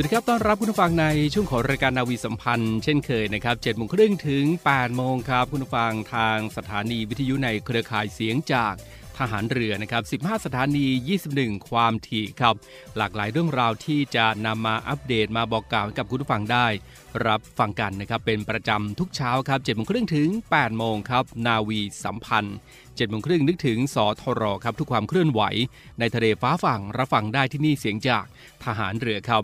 วัสดีครับ ต้อนรับคุณผู้ฟังในช่วงของรายการนาวีสัมพันธ์เช่นเคยนะครับ7โมงครึ่งถึง8โมงครับ คุณผู้ฟังทางสถานีวิทยุในเครือข่ายเสียงจากทหารเรือนะครับ 15 สถานี 21 ความถี่ครับ หลากหลายเรื่องราวที่จะนำมาอัปเดตมาบอกกล่าวกับคุณผู้ฟังได้ รับฟังกันนะครับเป็นประจำทุกเช้าครับ7โมงครึ่งถึง8โมงครับ นาวีสัมพันธ์ 7โมงครึ่งนึกถึงสทรครับทุกความเคลื่อนไหว ในทะเลฟ้าฝั่งรับฟังได้ที่นี่เสียงจากทหารเรือครับ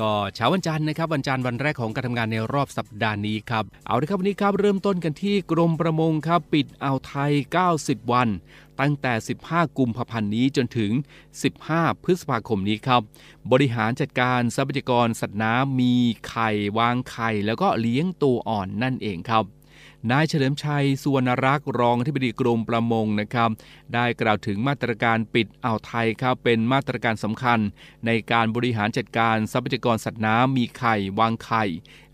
ก็เช้าวันจันทร์นะครับวันจันทร์วันแรกของการทำงานในรอบสัปดาห์นี้ครับเอาละครับวันนี้ครับเริ่มต้นกันที่กรมประมงครับปิดอ่าวไทย 90 วัน ตั้งแต่ 15 กุมภาพันธ์นี้จนถึง 15 พฤษภาคมนี้ครับ บริหารจัดการทรัพยากรสัตว์น้ำมีไข่วางไข่แล้วก็เลี้ยงตัวอ่อนนั่นเองครับ นายเฉลิมชัยสุวรรณรักษ์รองอธิบดีกรมประมงนะครับ ได้กล่าวถึงมาตรการปิดอ่าวไทยครับเป็นมาตรการสำคัญ ในการบริหารจัดการทรัพยากรสัตว์น้ำมีไข่ วางไข่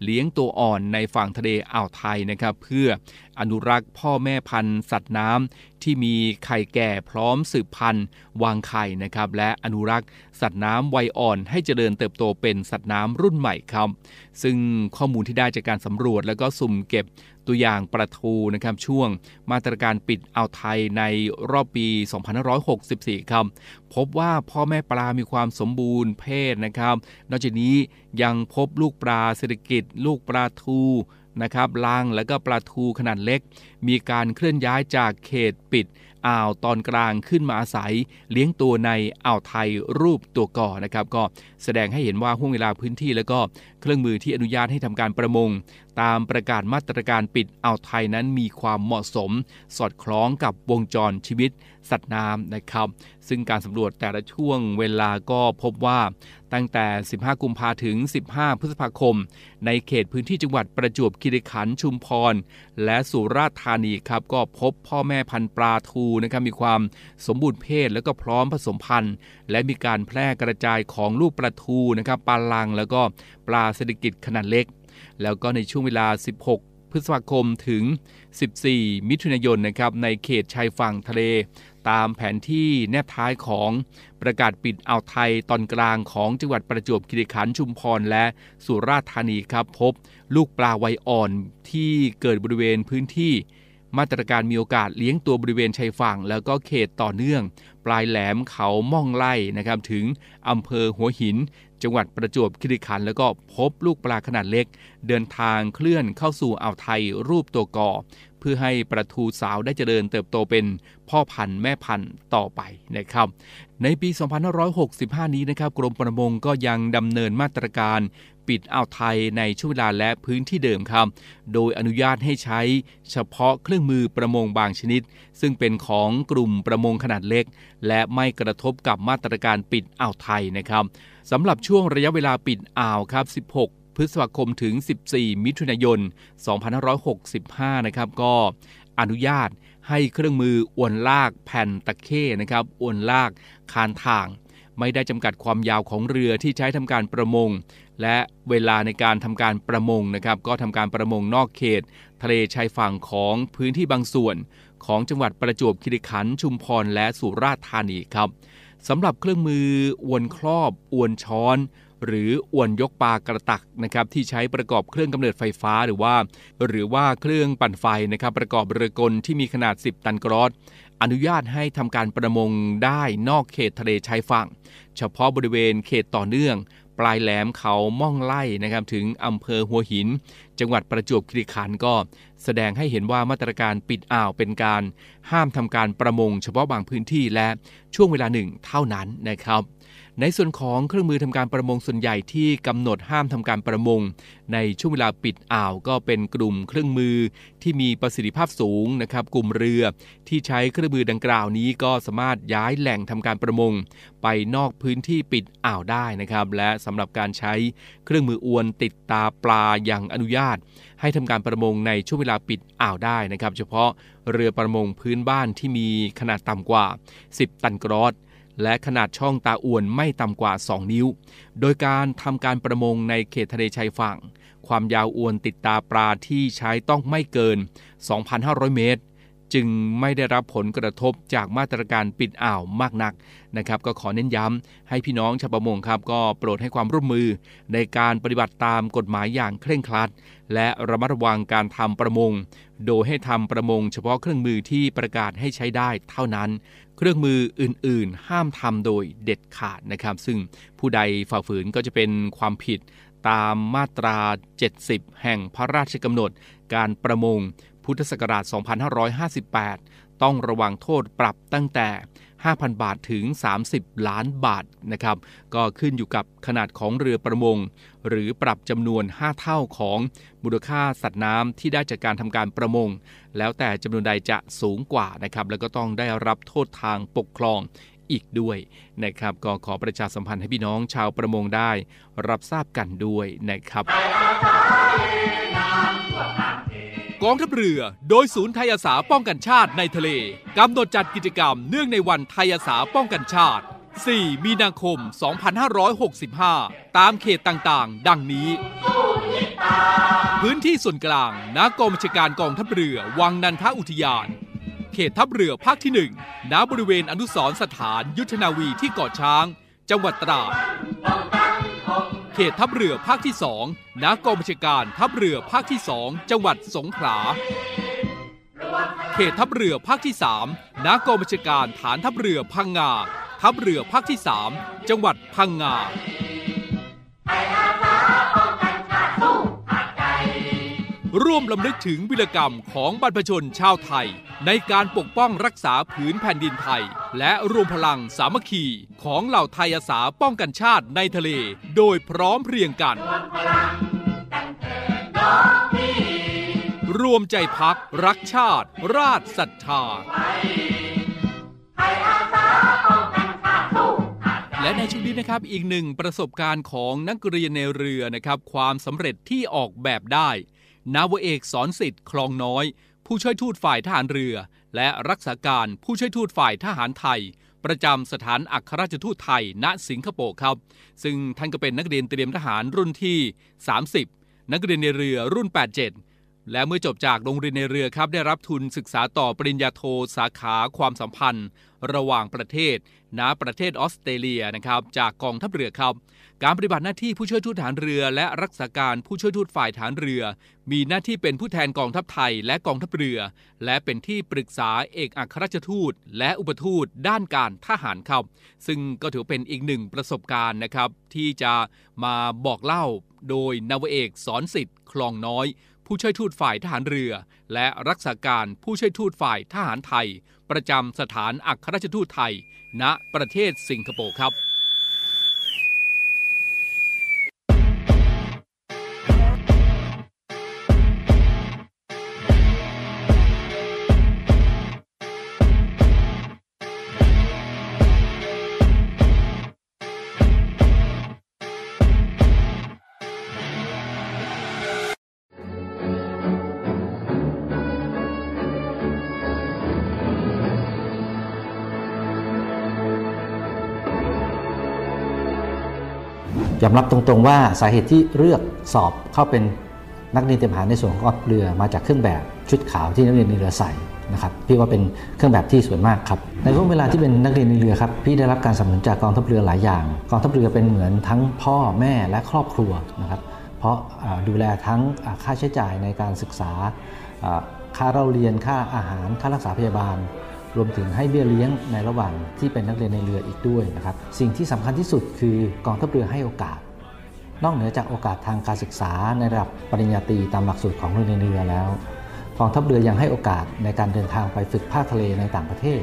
เลี้ยงตัวอ่อนในฝั่งทะเลอ่าวไทยนะครับ เพื่ออนุรักษ์พ่อแม่พันธุ์สัตว์น้ำที่มีไข่แก่พร้อมสืบพันธุ์ วางไข่นะครับ และอนุรักษ์สัตว์น้ำวัยอ่อน ให้เจริญเติบโตเป็นสัตว์น้ำรุ่นใหม่ครับ ซึ่งข้อมูลที่ได้จากการสำรวจแล้วก็สุ่มเก็บ ตัวอย่างปลาทูนะครับช่วงมาตรการปิดอ่าวไทยในรอบปี 2564 ครับ พบว่าพ่อแม่ปลามีความสมบูรณ์เพศนะครับ นอกจากนี้ยังพบลูกปลาเศรษฐกิจ ลูกปลาทูนะครับลังแล้วก็ปลาทูขนาดเล็ก มีการเคลื่อนย้ายจากเขตปิดอ่าวตอนกลางขึ้นมาอาศัย เลี้ยงตัวในอ่าวไทยรูปตัวก่อนะครับ ก็แสดงให้เห็นว่าห่วงเวลาพื้นที่ แล้วก็เครื่องมือที่อนุญาตให้ทำการประมงตามประกาศมาตรการปิดอ่าวไทยนั้นมีความเหมาะสม สอดคล้องกับวงจรชีวิต สัตว์น้ำนะครับ ซึ่งการสำรวจแต่ละช่วงเวลาก็พบว่าตั้งแต่ 15 กุมภาถึง 15 พฤษภาคม ในเขตพื้นที่จังหวัดประจวบคีรีขันธ์ชุมพร และสุราษฎร์ธานีครับ ก็พบพ่อแม่พันธุ์ปลาทูนะครับมีความสมบูรณ์เพศแล้วก็พร้อมผสมพันธุ์ และมีการแพร่กระจายของลูกปลาทูนะครับปลาลัง แล้วก็ปลาเศรษฐกิจขนาดเล็ก แล้วก็ในช่วงเวลา 16 พฤษภาคมถึง 14 มิถุนายนนะครับในเขตชายฝั่งทะเล ตามแผนที่แนบท้ายของประกาศปิดอ่าวไทยตอนกลางของจังหวัดประจวบคีรีขันธ์ชุมพรและสุราษฎร์ธานีครับ พบลูกปลาไวอ่อนที่เกิดบริเวณพื้นที่มาตรการมีโอกาสเลี้ยงตัวบริเวณชายฝั่ง แล้วก็เขตต่อเนื่อง ปลายแหลมเขาม่องไล่นะครับถึงอำเภอหัวหิน จังหวัดประจวบคีรีขันธ์แล้วก็พบลูกปลาขนาดเล็ก เดินทางเคลื่อนเข้าสู่อ่าวไทยรูปตัวกอเพื่อให้ปลาทูสาวได้เจริญเติบโตเป็นพ่อพันธุ์แม่พันธุ์ต่อไปนะครับ ในปี 2565 นี้นะครับกรมประมงก็ยังดำเนินมาตรการปิดอ่าวไทยในช่วงเวลาและพื้นที่เดิมครับ โดยอนุญาตให้ใช้เฉพาะเครื่องมือประมงบางชนิด ซึ่งเป็นของกลุ่มประมงขนาดเล็ก และไม่กระทบกับมาตรการปิดอ่าวไทยนะครับ สำหรับช่วงระยะเวลาปิดอ่าวครับ 16 พฤษภาคมถึง 14 มิถุนายน 2565 นะครับ ก็อนุญาตให้เครื่องมืออวนลากแผ่นตะเข้นะครับอวนลากคานทาง ไม่ได้จำกัดความยาวของเรือที่ใช้ทำการประมง และเวลาในการทำการประมงนะครับ ก็ทำการประมงนอกเขต ทะเลชายฝั่งของพื้นที่บางส่วน ของจังหวัดประจวบคีรีขันธ์ชุมพรและสุราษฎร์ธานีครับ สำหรับเครื่องมืออวนครอบ อวนช้อน หรืออวนยกปลากระตักนะครับที่ใช้ประกอบเครื่องกำเนิดไฟฟ้าหรือว่า หรือว่าเครื่องปั่นไฟนะครับประกอบเรือกลที่มีขนาด 10 ตันกรอสอนุญาตให้ทำการประมงได้นอกเขตทะเลชายฝั่ง เฉพาะบริเวณเขตต่อเนื่อง ปลายแหลมเขาม่องไล่นะครับถึงอำเภอหัวหิน จังหวัดประจวบคีรีขันธ์ก็แสดงให้เห็นว่ามาตรการปิดอ่าวเป็นการห้ามทำการประมงเฉพาะบางพื้นที่และช่วงเวลาหนึ่งเท่านั้นนะครับ ในส่วนของเครื่องมือทำการประมงส่วนใหญ่ที่กำหนดห้ามทำการประมง ในช่วงเวลาปิดอ่าวก็เป็นกลุ่มเครื่องมือที่มีประสิทธิภาพสูงนะครับ กลุ่มเรือที่ใช้เครื่องมือดังกล่าวนี้ก็สามารถย้ายแหล่งทำการประมง ไปนอกพื้นที่ปิดอ่าวได้นะครับ และสำหรับการใช้เครื่องมืออวนติดตาปลาอย่างอนุญาต ให้ทำการประมงในช่วงเวลาปิดอ่าวได้นะครับ เฉพาะเรือประมงพื้นบ้านที่มีขนาดต่ำกว่า 10 ตันกรอส และขนาดช่องตาอวนไม่ต่ำกว่า 2 นิ้ว โดยการทำการประมงในเขตทะเลชายฝั่ง ความยาวอวนติดตาปลาที่ใช้ต้องไม่เกิน 2,500 เมตร จึงไม่ได้รับผลกระทบจากมาตรการปิดอ่าวมากนักนะครับ ก็ขอเน้นย้ำให้พี่น้องชาวประมงครับ ก็โปรดให้ความร่วมมือ ในการปฏิบัติตามกฎหมายอย่างเคร่งครัด และระมัดระวังการทำประมง โดยให้ทำประมงเฉพาะเครื่องมือที่ประกาศให้ใช้ได้เท่านั้น เครื่องมืออื่น ๆ ห้ามทำโดยเด็ดขาดนะครับ ซึ่งผู้ใดฝ่าฝืนก็จะเป็นความผิดตามมาตรา 70 แห่งพระราชกำหนด การประมง พุทธศักราช 2558 ต้องระวังโทษปรับตั้งแต่ 5,000 บาทถึง 30 ล้านบาทนะครับ ก็ขึ้นอยู่กับขนาดของเรือประมง หรือปรับจำนวน 5 เท่าของมูลค่าสัตว์น้ำที่ได้จากการทำการประมง แล้วแต่จำนวนใดจะสูงกว่านะครับ แล้วก็ต้องได้รับโทษทางปกครองอีกด้วยนะครับ ก็ขอประชาสัมพันธ์ให้พี่น้องชาวประมงได้ รับทราบกันด้วยนะครับ กองทัพเรือ โดยศูนย์ไทยอาสาป้องกันชาติในทะเลกำหนดจัดกิจกรรมเนื่องในวันไทยอาสาป้องกันชาติ 4 มีนาคม 2565 ตามเขตต่างๆ ดังนี้ พื้นที่ส่วนกลางณกองบัญชาการกองทัพเรือ วังนันทอุทยาน เขตทัพเรือภาคที่ 1 ณบริเวณอนุสรสถานยุทธนาวีที่เกาะช้าง จังหวัดตราด เขตทัพเรือภาคที่2ณกองบัญชาการทัพเรือภาคที่สองจังหวัดสงขลา เขตทัพเรือภาคที่3ณกองบัญชาการฐานทัพเรือพังงา ทัพเรือภาคที่สามจังหวัดพังงา ร่วมลำลึกถึงวิรกรรมของบรรพชนชาวไทย ในการปกป้องรักษาผืนแผ่นดินไทย และรวมพลังสามัคคีของเหล่าไทยอาสาป้องกันชาติในทะเล โดยพร้อมเพรียงกัน รวมใจพักรักชาติ ราชศรัทธาและในช่วงนี้นะครับอีกหนึ่งประสบการณ์ของนักเรียนในเรือนะครับ ความสำเร็จที่ออกแบบได้ นาวเอกสอนสิทธิ์คลองน้อย ผู้ช่วยทูตฝ่ายทหารเรือ และรักษาการผู้ช่วยทูตฝ่ายทหารไทย ประจำสถานอัครราชทูตไทย ณสิงคโปร์ครับ ซึ่งท่านก็เป็นนักเรียนเตรียมทหารรุ่นที่ 30 นักเรียนในเรือรุ่น 87 และเมื่อจบจากโรงเรียนในเรือครับได้รับทุนศึกษาต่อปริญญาโทสาขาความสัมพันธ์ ระหว่างประเทศ ณประเทศออสเตรเลียนะครับจากกองทัพเรือครับ การปฏิบัติหน้าที่ผู้ช่วยทูตฐานเรือ และรักษาการผู้ช่วยทูตฝ่ายฐานเรือ มีหน้าที่เป็นผู้แทนกองทัพไทยและกองทัพเรือ และเป็นที่ปรึกษาเอกอัครราชทูต และอุปทูตด้านการทหารครับ ซึ่งก็ถือเป็นอีกหนึ่งประสบการณ์นะครับ ที่จะมาบอกเล่าโดยนาวเอกสอนสิทธิ์คลองน้อย ผู้ช่วยทูตฝ่ายทหารเรือ และรักษาการผู้ช่วยทูตฝ่ายทหารไทย ประจำสถานอัครราชทูตไทย ณประเทศสิงคโปร์ครับ ยอมรับตรงๆว่าสาเหตุที่เลือกสอบเข้าเป็นนักเรียนเตรียมทหารในส่วนของกองเรือมาจากเครื่องแบบชุดขาวที่นักเรียนในเรือใส่นะครับพี่ว่าเป็นเครื่องแบบที่สวยมากครับในช่วงเวลาที่เป็นนักเรียนในเรือครับพี่ได้รับการสนับสนุนจากกองทัพเรือหลายอย่าง กองทัพเรือเป็นเหมือนทั้งพ่อแม่และครอบครัวนะครับเพราะดูแลทั้งค่าใช้จ่ายในการศึกษาค่าเราเรียนค่าอาหารค่ารักษาพยาบาล รวมถึงให้เบี้ยเลี้ยงในระหว่างที่เป็นนักเรียนในเรืออีกด้วยนะครับ สิ่งที่สำคัญที่สุดคือกองทัพเรือให้โอกาส นอกเหนือจากโอกาสทางการศึกษาในระดับปริญญาตรีตามหลักสูตรของโรงเรียนเรือแล้วกองทัพเรือยังให้โอกาสในการเดินทางไปฝึกภาคทะเลในต่างประเทศ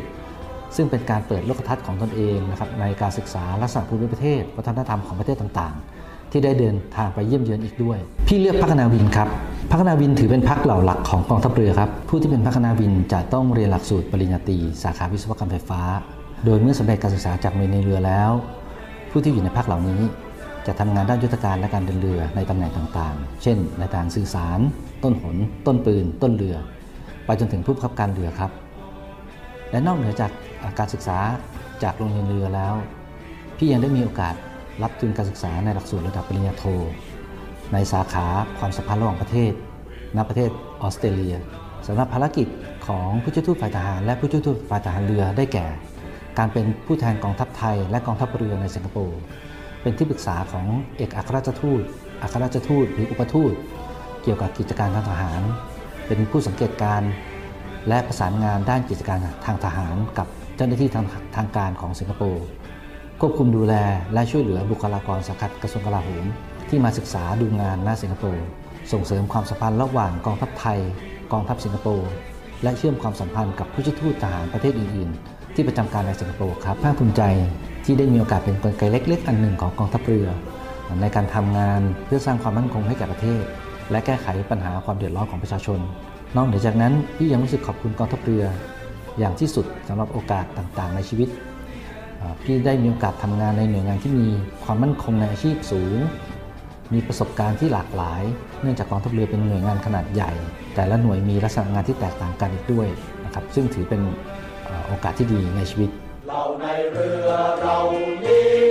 ซึ่งเป็นการเปิดโลกทัศน์ของตนเองนะครับในการศึกษาลักษณะภูมิประเทศ วัฒนธรรมของประเทศต่างๆ ที่ได้เดินทางไปเยี่ยมเยือนอีกด้วย พี่เลือกพัฒนาวินครับพัฒนาวินถือเป็นพักเหล่าหลักของกองทัพเรือครับ ผู้ที่เป็นพัฒนาวินจะต้องเรียนหลักสูตรปริญญาตรีสาขาวิศวกรรมไฟฟ้า โดยเมื่อสำเร็จการศึกษาจากเมในเรือแล้ว ผู้ที่อยู่ในพักเหล่านี้ จะทำงานด้านยุทธการและการเดินเรือในตำแหน่งต่างๆ เช่น ในทางสื่อสาร ต้นหน ต้นปืน ต้นเรือ ไปจนถึงผู้บังคับการเรือครับ และนอกเหนือจากการศึกษาจากโรงเรียนเรือแล้ว พี่ยังได้มีโอกาส รับทุนการศึกษาในหลักสูตรระดับปริญญาโท ในสาขาความสัมพันธ์ระหว่างประเทศ ณ ประเทศออสเตรเลียสำหรับภารกิจของผู้ช่วยทูตฝ่ายทหาร และผู้ช่วยทูตฝ่ายทหารเรือได้แก่ การเป็นผู้แทนกองทัพไทย และกองทัพเรือในสิงคโปร์ เป็นที่ปรึกษาของเอกอัครราชทูต อัครราชทูตหรืออุปทูต เกี่ยวกับกิจการทางทหาร เป็นผู้สังเกตการ และประสานงานด้านกิจการทางทหาร กับเจ้าหน้าที่ทางทางการของสิงคโปร์ ควบคุมดูแลและช่วยเหลือบุคลากรสังกัดกระทรวงกลาโหมที่มาศึกษาดูงานณสิงคโปร์ส่งเสริมความสัมพันธ์ระหว่างกองทัพไทย กองทัพสิงคโปร์และเชื่อมความสัมพันธ์กับผู้ช่วยทูตทหารประเทศอื่น ๆ ที่ประจำการในสิงคโปร์ครับภาคภูมิใจที่ได้มีโอกาสเป็นกลไกเล็ก ๆ อันหนึ่งของกองทัพเรือ ในการทำงานเพื่อสร้างความมั่นคงให้แก่ประเทศ และแก้ไขปัญหาความเดือดร้อนของประชาชน นอกเหนือจากนั้นพี่ยังรู้สึกขอบคุณกองทัพเรือ อย่างที่สุดสำหรับโอกาสต่างๆ ในชีวิต พี่ได้มีโอกาสทำงานในหน่วยงานที่มีความมั่นคงในอาชีพสูง มีประสบการณ์ที่หลากหลาย เนื่องจากกองทัพเรือเป็นหน่วยงานขนาดใหญ่ แต่ละหน่วยมีลักษณะงานที่แตกต่างกันอีกด้วยนะครับซึ่งถือเป็นโอกาสที่ดีในชีวิต เราในเรือเรานี้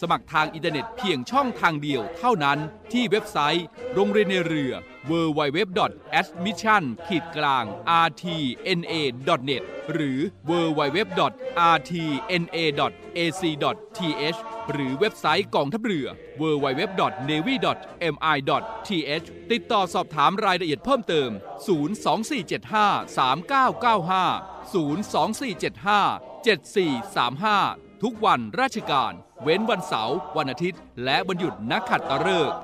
สมัครทางอินเทอร์เน็ตเพียงช่องทางเดียวเท่านั้นที่เว็บไซต์ โรงเรียนในเรือ www.admission-rtna.net หรือ www.rtna.ac.th หรือเว็บไซต์กองทัพเรือ www.navy.mi.th ติดต่อสอบถามรายละเอียดเพิ่มเติม 024753995 024757435 ทุกวันราชการ เว้นวันเสาร์วันอาทิตย์ และวันหยุดนักขัดตฤกษ์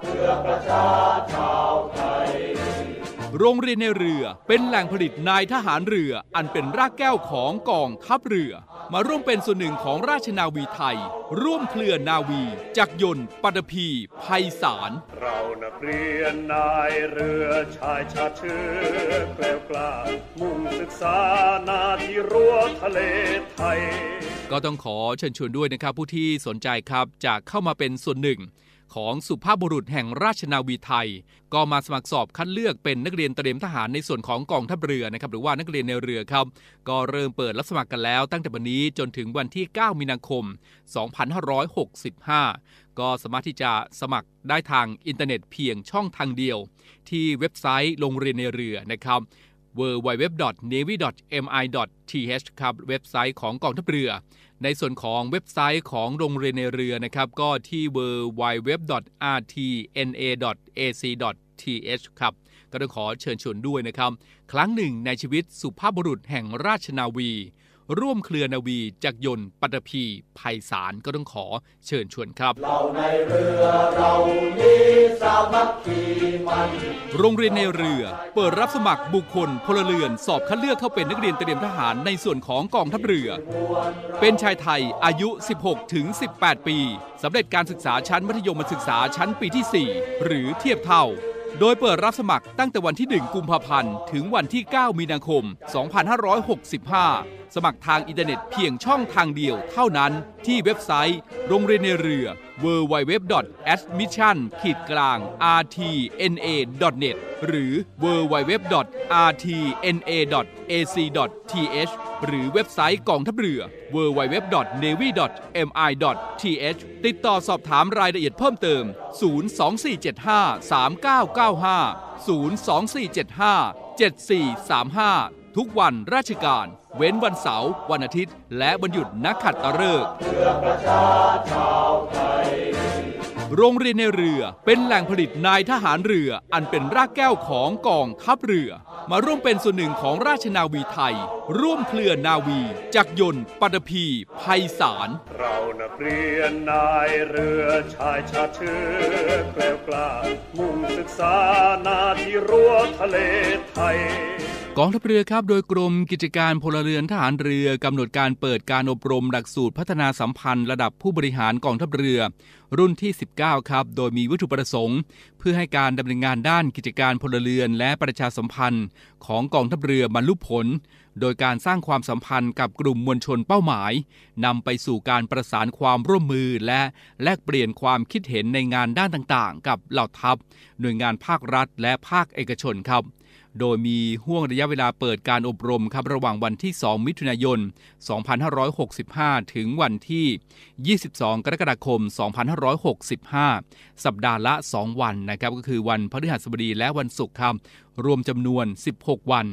โรงเรียนในเรือเป็นแหล่งผลิตนายทหารเรืออันเป็นรากแก้วของกองทัพเรือ มาร่วมเป็นส่วนหนึ่งของราชนาวีไทย ร่วมเคลื่อนนาวี จักรยนต์ปัตภีภัยสาร นักเรียนนายเรือชายชาเชื้อแกล้วกล้ามุ่งศึกษานาที่รั้วทะเลไทย ก็ต้องขอเชิญชวนด้วยนะครับผู้ที่สนใจครับจะเข้ามาเป็นส่วนหนึ่ง ของสุภาพบุรุษแห่งราชนาวีไทย ก็มาสมัครสอบคัดเลือกเป็นนักเรียนเตรียมทหารในส่วนของกองทัพเรือนะครับหรือว่านักเรียนในเรือครับก็เริ่มเปิดรับสมัครกันแล้ว ตั้งแต่วันนี้จนถึงวันที่ 9 มีนาคม 2565 ก็สามารถที่จะสมัครได้ทางอินเทอร์เน็ตเพียงช่องทางเดียว ที่เว็บไซต์โรงเรียนนายเรือนะครับ www.navy.mi.th ครับเว็บไซต์ของกองทัพเรือ ในส่วนของเว็บไซต์ของโรงเรียนนายเรือนะครับ ก็ที่ www.rtna.ac.th ครับ ก็ต้องขอเชิญชวนด้วยนะครับ ครั้งหนึ่งในชีวิตสุภาพบุรุษแห่งราชนาวี ร่วมเครือนาวีจักรยนต์ปัตภีภัยสารก็ต้องขอเชิญชวนครับ เราในเรือเรานี้สามัคคีมันโรงเรียนในเรือ เปิดรับสมัครบุคคลพลเรือน สอบคัดเลือกเข้าเป็นนักเรียนเตรียมทหารในส่วนของกองทัพเรือ เป็นชายไทยอายุ 16 ถึง 18 ปีสำเร็จการศึกษาชั้นมัธยมศึกษาชั้นปีที่ 4 หรือเทียบเท่า โดยเปิดรับสมัครตั้งแต่วันที่ 1 กุมภาพันธ์ ถึงวันที่ 9 มีนาคม 2565 สมัครทางอินเทอร์เน็ตเพียงช่องทางเดียวเท่านั้นที่เว็บไซต์ โรงเรียนในเรือ www.admission-rtna.net หรือ www.rtna.ac.th หรือเว็บไซต์กองทัพเรือ www.navy.mi.th ติดต่อสอบถามรายละเอียดเพิ่มเติม 024753995 024757435 ทุกวันราชการ เว้นวันเสาร์วันอาทิตย์ และวันหยุดนักขัดตฤกษ์ โรงเรียนในเรือ เป็นแหล่งผลิตนายทหารเรือ อันเป็นรากแก้วของกองทัพเรือ มาร่วมเป็นส่วนหนึ่งของราชนาวีไทย ร่วมเคลื่อนนาวี จักรยนต์ปัตภีภัยสาร เรานักเรียนนายเรือชายชาติเชื้อแกล้วกล้ามุ่งศึกษานาที่รั้วทะเลไทยกองทัพเรือครับโดยกรมกิจการพลเรือนทหารเรือกำหนดการเปิดการอบรมหลักสูตรพัฒนาสัมพันธ์ระดับผู้บริหารกองทัพเรือ รุ่นที่ 19 ครับ โดยมีวัตถุประสงค์ เพื่อให้การดำเนินงานด้านกิจการพลเรือนและประชาสัมพันธ์ ของกองทัพเรือบรรลุผล โดยการสร้างความสัมพันธ์กับกลุ่มมวลชนเป้าหมายนำไปสู่การประสานความร่วมมือและแลกเปลี่ยนความคิดเห็นในงานด้านต่างๆ กับเหล่าทัพ หน่วยงานภาครัฐและภาคเอกชนครับ โดยมีห่วงระยะเวลาเปิดการอบรมครับระหว่างวันที่ 2 มิถุนายน 2565 ถึงวันที่ 22 กรกฎาคม 2565 สัปดาห์ละ 2 วันนะครับก็คือวันพฤหัสบดีและวันศุกร์ครับรวมจำนวน 16 วัน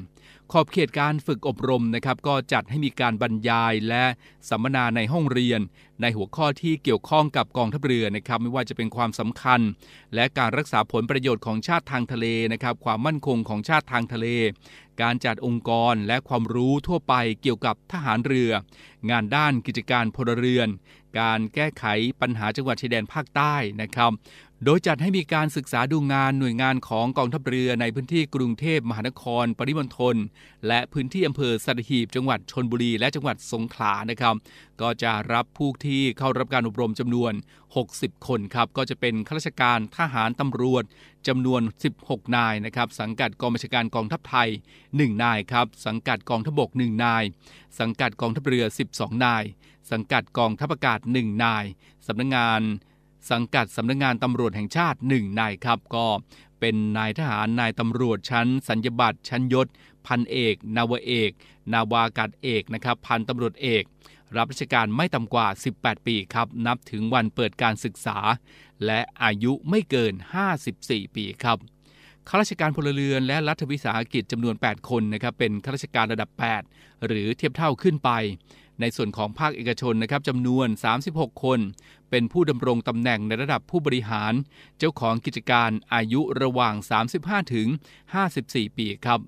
ขอบเขตการฝึกอบรมนะครับ ก็จัดให้มีการบรรยายและสัมมนาในห้องเรียน ในหัวข้อที่เกี่ยวข้องกับกองทัพเรือนะครับ ไม่ว่าจะเป็นความสำคัญ และการรักษาผลประโยชน์ของชาติทางทะเลนะครับ ความมั่นคงของชาติทางทะเล การจัดองค์กรและความรู้ทั่วไปเกี่ยวกับทหารเรือ งานด้านกิจการพลเรือน การแก้ไขปัญหาจังหวัดชายแดนภาคใต้นะครับ โดยจัดให้มีการศึกษาดูงานหน่วยงานของกองทัพเรือในพื้นที่กรุงเทพมหานคร ปริมณฑลและพื้นที่อำเภอสัตหีบ จังหวัดชนบุรี และจังหวัดสงขลานะครับ ก็จะรับผู้ที่เข้ารับการอบรมจำนวน 60 คนครับ ก็จะเป็นข้าราชการทหารตำรวจจำนวน 16 นายนะครับ สังกัดกองบัญชาการกองทัพไทย 1 นายครับ สังกัดกองทัพบก 1 นาย สังกัดกองทัพเรือ 12 นาย สังกัดกองทัพอากาศ 1 นายสำนักงงาน สังกัดสำนักงงานตำรวจแห่งชาติ1นายครับก็เป็นนายทหารนายตำรวจชั้น สัญญบัตรชั้นยศ พันเอก นาวเอก นาวากาศเอกนะครับพันตำรวจเอก รับราชการไม่ต่ำกว่า 18 ปีครับ นับถึงวันเปิดการศึกษา และอายุไม่เกิน 54 ปีครับข้าราชการพลเรือนและรัฐวิสาหกิจจำนวน 8 คนนะครับเป็นข้าราชการระดับ 8 หรือเทียบเท่าขึ้นไป ในส่วนของภาคเอกชนนะครับจำนวน 36 คน เป็นผู้ดำรงตำแหน่งในระดับผู้บริหาร เจ้าของกิจการอายุระหว่าง 35 ถึง 54 ปีครับ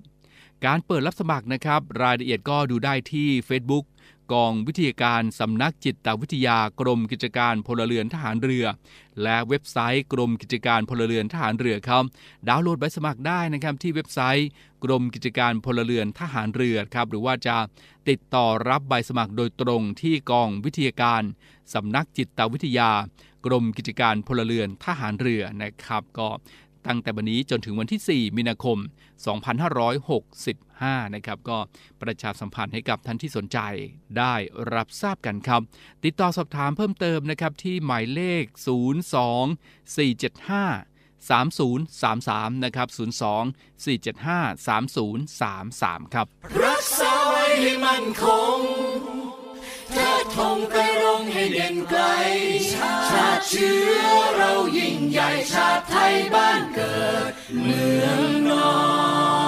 การเปิดรับสมัครนะครับ รายละเอียดก็ดูได้ที่ Facebook กองวิทยาการสำนักจิตวิทยากรมกิจการพลเรือนทหารเรือ และเว็บไซต์กรมกิจการพลเรือนทหารเรือครับดาวน์โหลดใบสมัครได้นะครับที่เว็บไซต์กรมกิจการพลเรือนทหารเรือครับหรือว่าจะติดต่อรับใบสมัครโดยตรงที่กองวิทยาการสำนักจิตวิทยากรมกิจการพลเรือนทหารเรือนะครับ ก็ ตั้งแต่วันนี้จนถึงวันที่ 4 มีนาคม 2565 นะครับ ก็ประชาสัมพันธ์ให้กับท่านที่สนใจได้รับทราบกันครับ ติดต่อสอบถามเพิ่มเติมนะครับ ที่หมายเลข 02 475 3033 นะครับ 02 475 3033 ครับ รักษาไว้ให้มันคง เทิดธงไปรงให้เด่นไกล ชาติเชื้อเรายิ่งใหญ่ชาติไทยบ้านเกิดเมืองนอน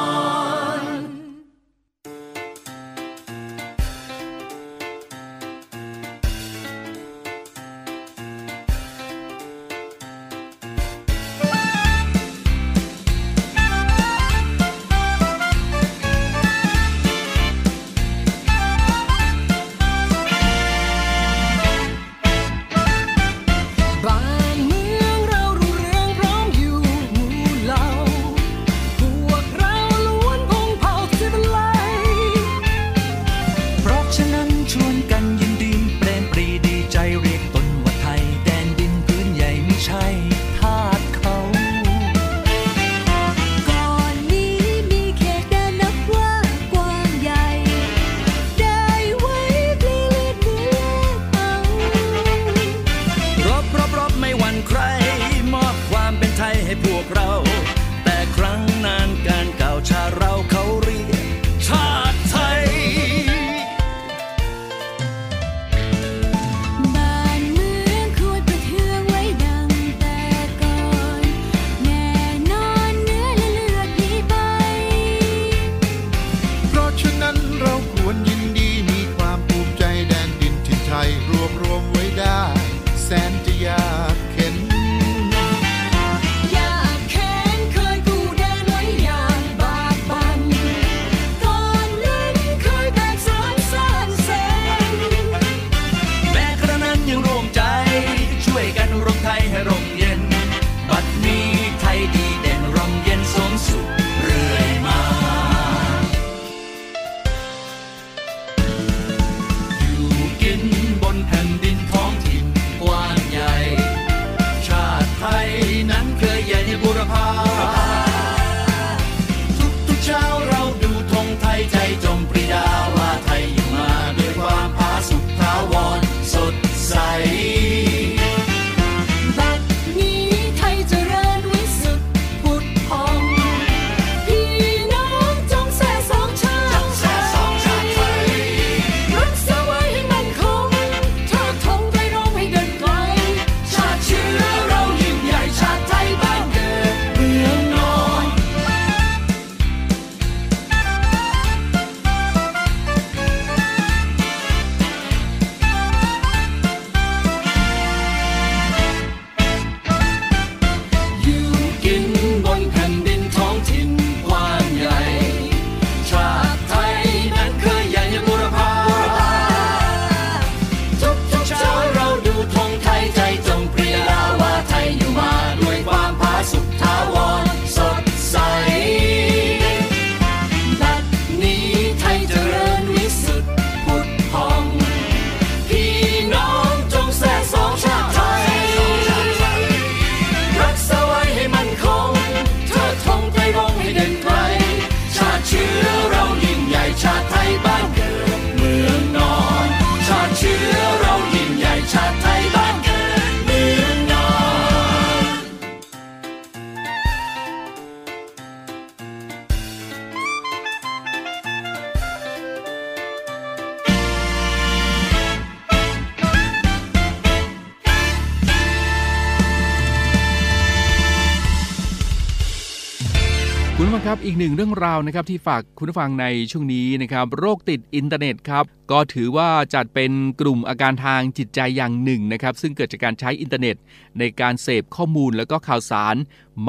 อีกหนึ่งเรื่องราวนะครับที่ฝากคุณผู้ฟังในช่วงนี้นะครับโรคติดอินเทอร์เน็ตครับก็ถือว่าจัดเป็นกลุ่มอาการทางจิตใจอย่างหนึ่งนะครับซึ่งเกิดจากการใช้อินเทอร์เน็ต ในการเสพข้อมูลและก็ข่าวสาร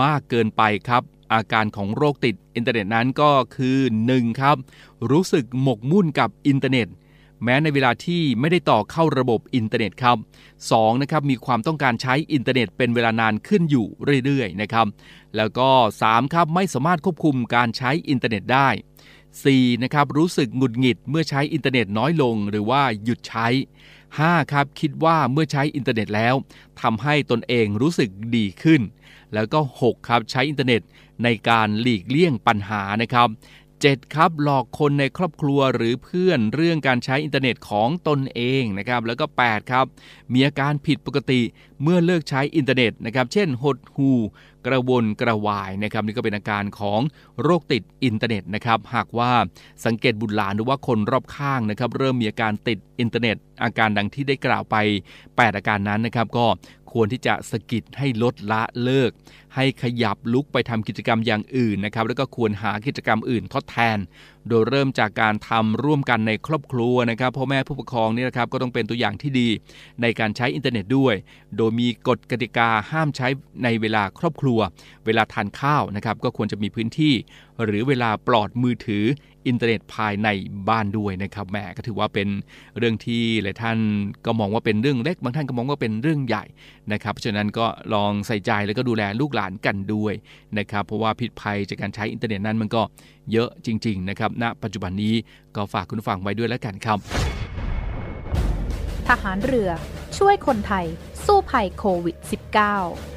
มากเกินไปครับ อาการของโรคติดอินเทอร์เน็ตนั้นก็คือ 1. ครับรู้สึกหมกมุ่นกับอินเทอร์เน็ต แม้ในเวลาที่ไม่ได้ต่อเข้าระบบอินเทอร์เน็ตครับ 2. นะครับมีความต้องการใช้อินเทอร์เน็ตเป็นเวลานานขึ้นอยู่เรื่อยๆนะครับแล้วก็ 3. ครับไม่สามารถควบคุมการใช้อินเทอร์เน็ตได้ 4. นะครับรู้สึกหงุดหงิดเมื่อใช้อินเทอร์เน็ตน้อยลงหรือว่าหยุดใช้ 5. ครับคิดว่าเมื่อใช้อินเทอร์เน็ตแล้วทำให้ตนเองรู้สึกดีขึ้น แล้วก็ 6. ครับใช้อินเทอร์เน็ตในการหลีกเลี่ยงปัญหานะครับ 7. ครับหลอกคนในครอบครัวหรือเพื่อนเรื่องการใช้อินเทอร์เน็ตของตนเองนะครับแล้วก็ 8 ครับ มีอาการผิดปกติเมื่อเลิกใช้อินเทอร์เน็ตนะครับเช่นหดหู่กระวนกระวายนะครับนี่ก็เป็นอาการของโรคติดอินเทอร์เน็ตนะครับหากว่าสังเกตบุตรหลานหรือว่าคนรอบข้างนะครับเริ่มมีอาการติดอินเทอร์เน็ต อาการดังที่ได้กล่าวไป 8 อาการนั้นนะครับก็ควรที่จะสะกิดให้ลดละเลิก ให้ขยับลุกไปทำกิจกรรมอย่างอื่นนะครับแล้วก็ควรหากิจกรรมอื่นทดแทน โดยเริ่มจากการทำร่วมกันในครอบครัวนะครับพ่อแม่ผู้ปกครองนี่นะครับก็ต้องเป็นตัวอย่างที่ดี ในการใช้อินเทอร์เน็ตด้วย โดยมีกฎกติกาห้ามใช้ในเวลาครอบครัวเวลาทานข้าวนะครับก็ควรจะมีพื้นที่ หรือเวลาปลอดมือถืออินเทอร์เน็ตภายในบ้านด้วยนะครับแหมก็ถือว่าเป็นเรื่องที่หลายท่านก็มองว่าเป็นเรื่องเล็ก บางท่านก็มองว่าเป็นเรื่องใหญ่นะครับเพราะฉะนั้นก็ลองใส่ใจแล้วก็ดูแลลูกหลานกันด้วยนะครับเพราะว่าพิษภัยจากการใช้อินเทอร์เน็ตนั้นมันก็เยอะจริง ๆ นะครับณปัจจุบันนี้ก็ฝากคุณฟังไว้ด้วยแล้วกันครับ ทหารเรือช่วยคนไทย สู้ภัยโควิด -19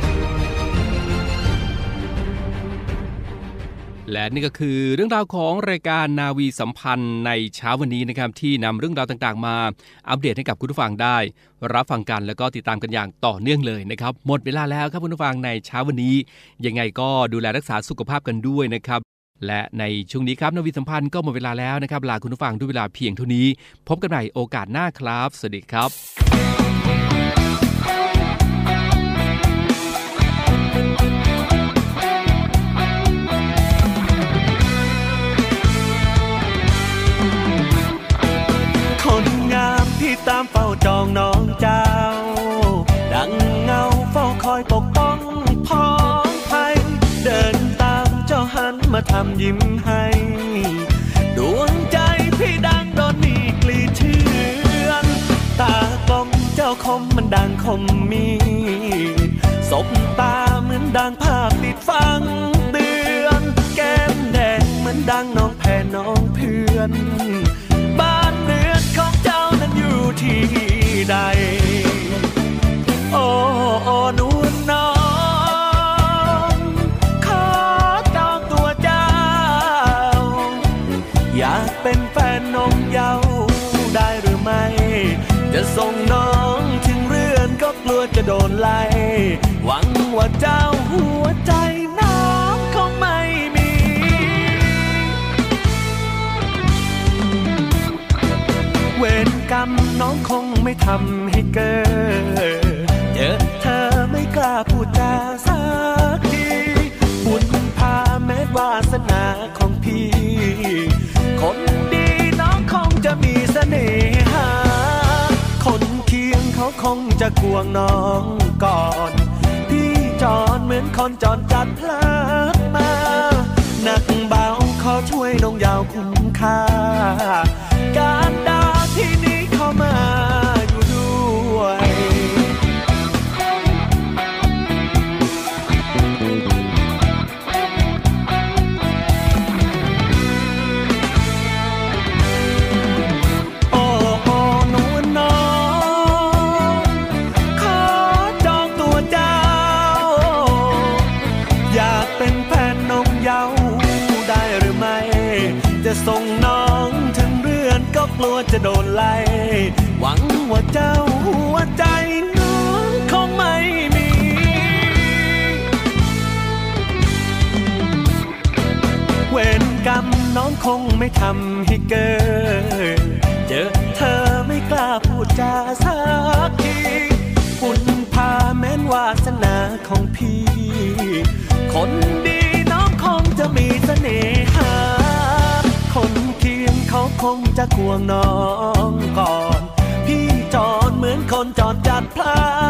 4584 และนี่ก็คือเรื่องราวของรายการนาวีสัมพันธ์ในเช้าวันนี้นะครับที่นำเรื่องราวต่างๆ มา อัปเดตให้กับคุณผู้ฟังได้ รับฟังกันแล้วก็ติดตามกันอย่างต่อเนื่องเลยนะครับหมดเวลาแล้วครับคุณผู้ฟังในเช้าวันนี้ ยังไงก็ดูแลรักษาสุขภาพกันด้วยนะครับและในช่วงนี้ครับนาวีสัมพันธ์ก็หมดเวลาแล้วนะครับลาคุณผู้ฟังด้วยเวลาเพียงเท่านี้ พบกันใหม่โอกาสหน้าครับ สวัสดีครับ เฝ้าจองน้องเจ้า ดังเงาเฝ้าคอยปกป้องพ้องภัย เดินตามเจ้าหันมาทำยิ้มให้ดวงใจพี่ดังโดนมีกลีเชื่อนตากลมเจ้าคมมันดังคมมี จะโดนไล่หวังว่าเจ้าหัวใจน้องคงไม่มี เวรกรรมน้องคงไม่ทำให้เกิดเจอเธอไม่กล้าพูดจาสักทีบุญพาแม้วาส คงจะกวงน้องก่อน พี่จอนเหมือนคนจอนจัดพลาดมาหนักเบาขอช่วยน้องยาวคุ้มค่า คงไม่ทำให้เกิดเจอเธอไม่กล้าพูดจาสักทีบุญพาแม้นวาสนาของพี่ คนดีน้องคงจะมีเสน่หา คนเคียงเขาคงจะควงน้องก่อน พี่จอนเหมือนคนจอดจัดพลา